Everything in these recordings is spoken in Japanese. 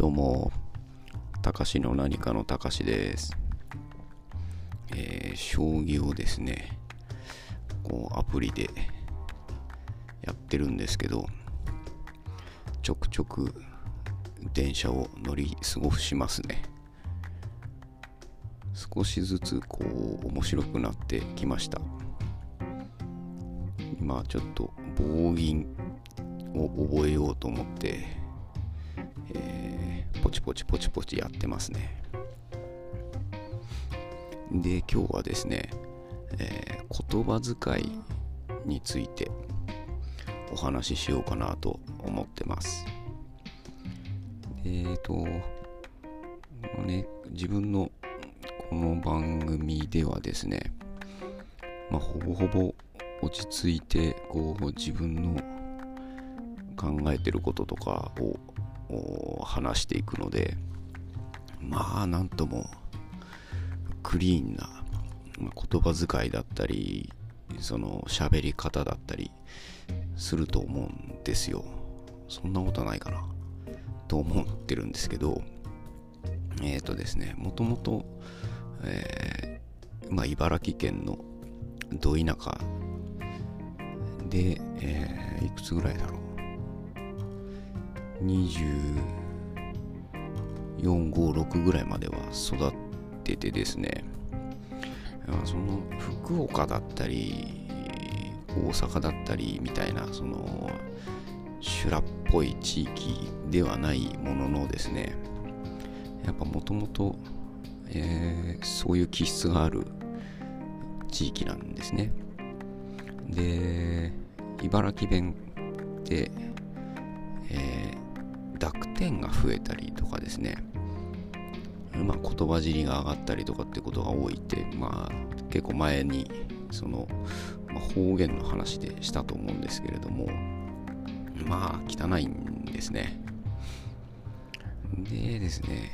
どうも、たかしの何かのたかしです。えー将棋をですね、こうアプリでやってるんですけど、ちょくちょく電車を乗り過ごしますね。少しずつこう面白くなってきました。今ちょっと棒銀を覚えようと思って、えーポチポチポチポチやってますね。で、今日はですね、えー言葉遣いについてお話ししようかなと思ってます。えっ、と、ね、自分のこの番組ではですね、まあ、ほぼほぼ落ち着いてこう自分の考えてることとかを話していくのでまあなんともクリーンな言葉遣いだったりその喋り方だったりすると思うんですよ。そんなことはないかなと思ってるんですけどえっ、とですねもともとえまあ茨城県のど田舎で、えーいくつぐらいだろう。2456ぐらいまでは育っててですね。その福岡だったり大阪だったりみたいなその修羅っぽい地域ではないもののですね。やっぱもともとそういう気質がある地域なんですね。で茨城弁って、えー点が増えたりとかですね、まあ、言葉尻が上がったりとかってことが多いって、まあ、結構前にその、まあ、方言の話でしたと思うんですけれどもまあ汚いんですね。でですね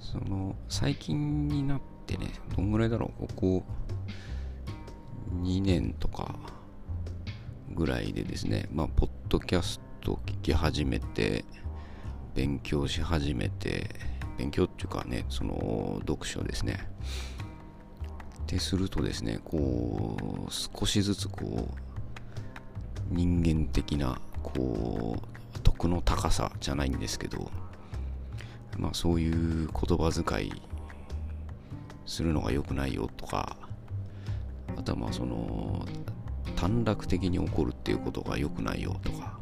その最近になってねどんぐらいだろうここ2年とかぐらいでですねまあポッドキャスト聞き始めて勉強し始めて勉強っていうかねその読書ですね。でするとですねこう少しずつこう人間的なこう徳の高さじゃないんですけどまあそういう言葉遣いするのが良くないよとかあとはまあその短絡的に起こるっていうことが良くないよとか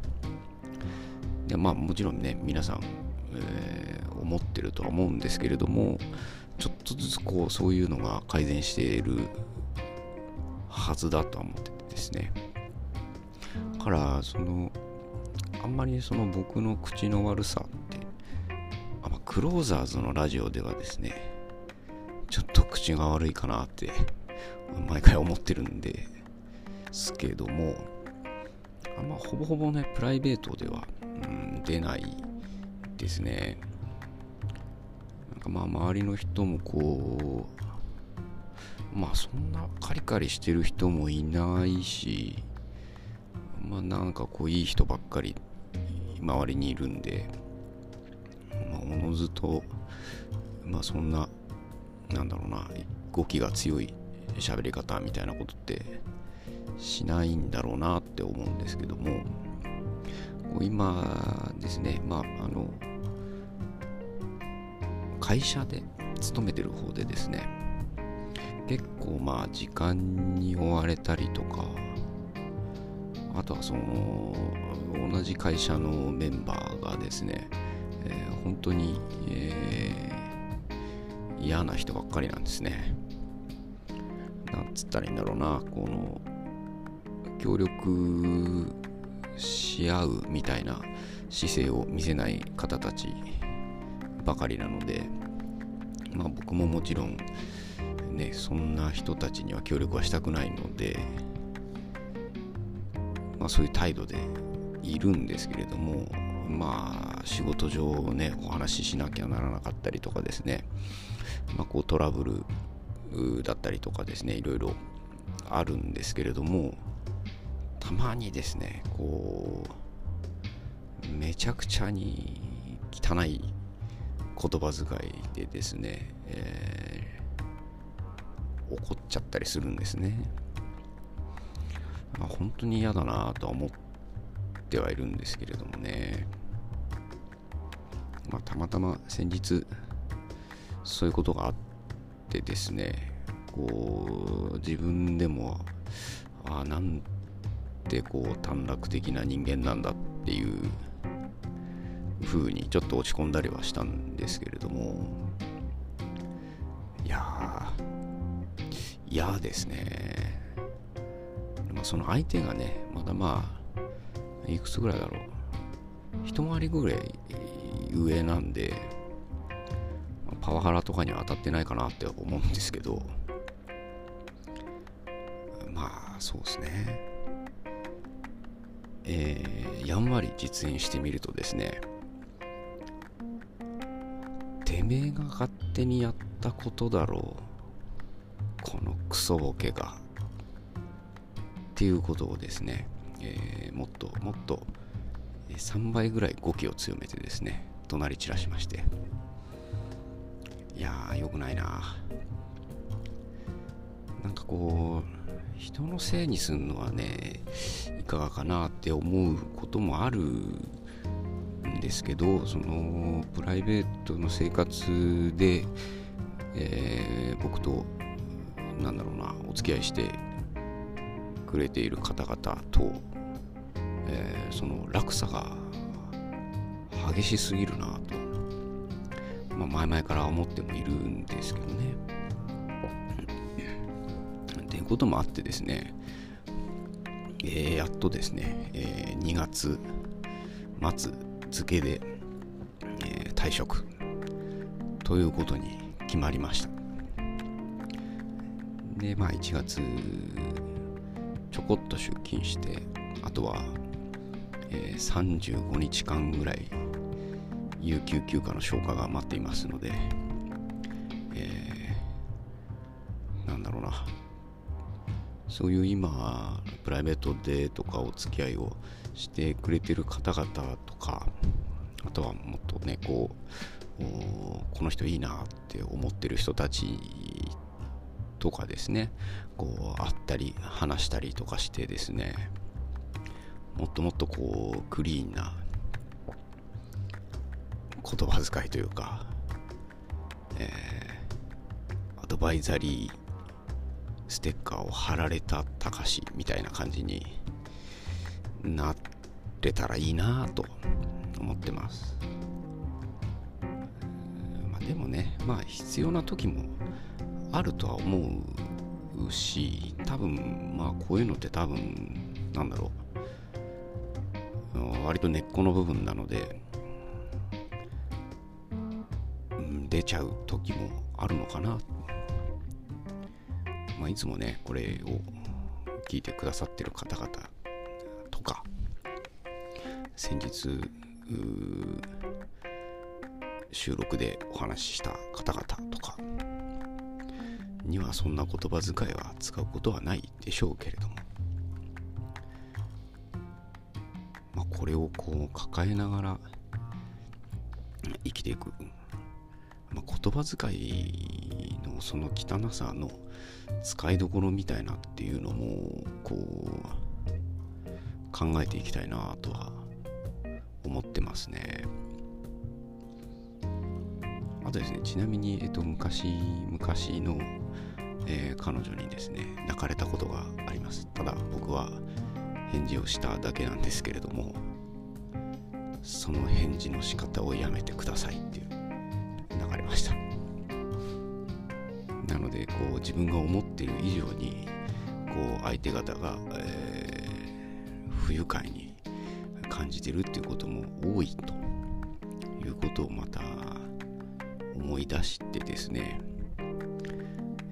でまあもちろんね皆さん、えー思ってるとは思うんですけれどもちょっとずつこうそういうのが改善しているはずだとは思っててですね。だからそのあんまりその僕の口の悪さってあ、ま、クローザーズのラジオではですねちょっと口が悪いかなって毎回思ってるんですけどもあんま、ほぼほぼねプライベートでは、出ないですね。なんかまあ周りの人もこうまあそんなカリカリしてる人もいないしまあなんかこういい人ばっかり周りにいるんでまあおのずとまあそんななんだろうな動きが強い喋り方みたいなことってしないんだろうなって思うんですけども今ですねまああの会社で勤めてる方でですね結構まあ時間に追われたりとかあとはその同じ会社のメンバーがですね、えー本当に、えー嫌な人ばっかりなんですね。なんつったらいいんだろうなこの協力し合うみたいな姿勢を見せない方たちばかりなので、まあ僕ももちろんね、そんな人たちには協力はしたくないので、まあそういう態度でいるんですけれども、まあ仕事上ね、お話ししなきゃならなかったりとかですね、まあこうトラブルだったりとかですね、いろいろあるんですけれども、たまにですねこうめちゃくちゃに汚い言葉遣いでですね、えー、怒っちゃったりするんですね。まあ、本当に嫌だなとは思ってはいるんですけれどもね。まあ、たまたま先日そういうことがあってですねこう自分でもあなんてこう短絡的な人間なんだっていう風にちょっと落ち込んだりはしたんですけれども。いや嫌ですね、まあ、その相手がねまだまあいくつぐらいだろう。一回りぐらい上なんでパワハラとかには当たってないかなって思うんですけど。まあそうですね。えー、やんわり実演してみるとですねてめえが勝手にやったことだろうこのクソボケがっていうことをですね、えー、もっともっと3倍ぐらい語気を強めてですね怒鳴り散らしましていやーよくないななんかこう人のせいにすんのはねいかがかなって思うこともあるんですけどそのプライベートの生活で、えー、僕となんだろうなお付き合いしてくれている方々と、えー、その落差が激しすぎるなと、まあ、前々から思ってもいるんですけどね。こともあってですね、えー、やっとですね、えー、2月末付けで、えー、退職ということに決まりました。でまあ1月ちょこっと出勤してあとは、えー、35日間ぐらい有給休暇の消化が待っていますので、そういう今プライベートでとかお付き合いをしてくれてる方々とかあとはもっとねこうこの人いいなって思ってる人たちとかですねこう会ったり話したりとかしてですねもっともっとこうクリーンな言葉遣いというか、えー、アドバイザリーステッカーを貼られたたかしみたいな感じになれたらいいなと思ってます。まあ、でもね、まあ必要な時もあるとは思うし、多分まあこういうのって多分なんだろう、割と根っこの部分なので、出ちゃう時もあるのかなまあ、いつもねこれを聞いてくださってる方々とか先日収録でお話しした方々とかにはそんな言葉遣いは使うことはないでしょうけれども、まあ、これをこう抱えながら生きていく、まあ、言葉遣いその汚さの使いどころみたいなっていうのもこう考えていきたいなとは思ってますね。あとですねちなみに、えっと、昔昔の、えー、彼女にですね泣かれたことがあります。ただ僕は返事をしただけなんですけれどもその返事の仕方をやめてくださいっていう泣かれました。なのでこう自分が思っている以上にこう相手方が、えー、不愉快に感じてるっていうことも多いということをまた思い出してですね、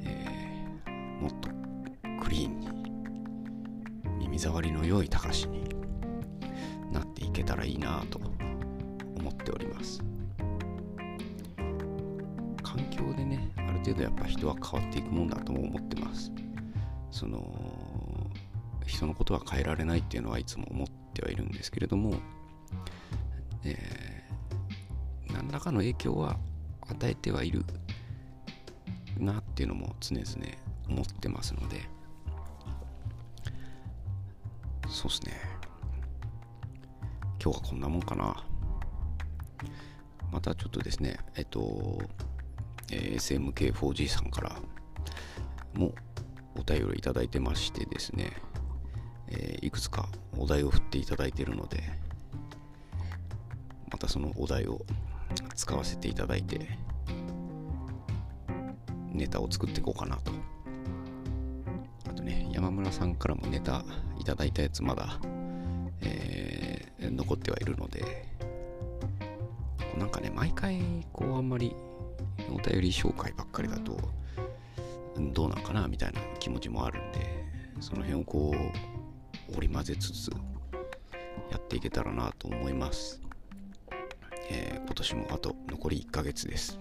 えー、もっとクリーンに耳障りの良い高しになっていけたらいいなと思っております。環境でね程度やっぱ人は変わっていくもんだとも思ってます。その人のことは変えられないっていうのはいつも思ってはいるんですけれども、えー、何らかの影響は与えてはいるなっていうのも常々思ってますので。そうですね。今日はこんなもんかな。またちょっとですねえっと、えー、SMK4G さんからもお便りいただいてましてですね、えー、いくつかお題を振っていただいているのでまたそのお題を使わせていただいてネタを作っていこうかなと。あとね山村さんからもネタいただいたやつまだ、えー、残ってはいるのでなんかね毎回こうあんまりお便り紹介ばっかりだとどうなんかなみたいな気持ちもあるんでその辺をこう織り交ぜつつやっていけたらなと思います、えー、今年もあと残り1ヶ月です、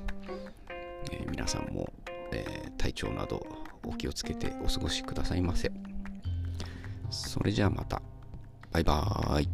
えー、皆さんも、えー、体調などお気をつけてお過ごしくださいませ。それじゃあまた。バイバーイ。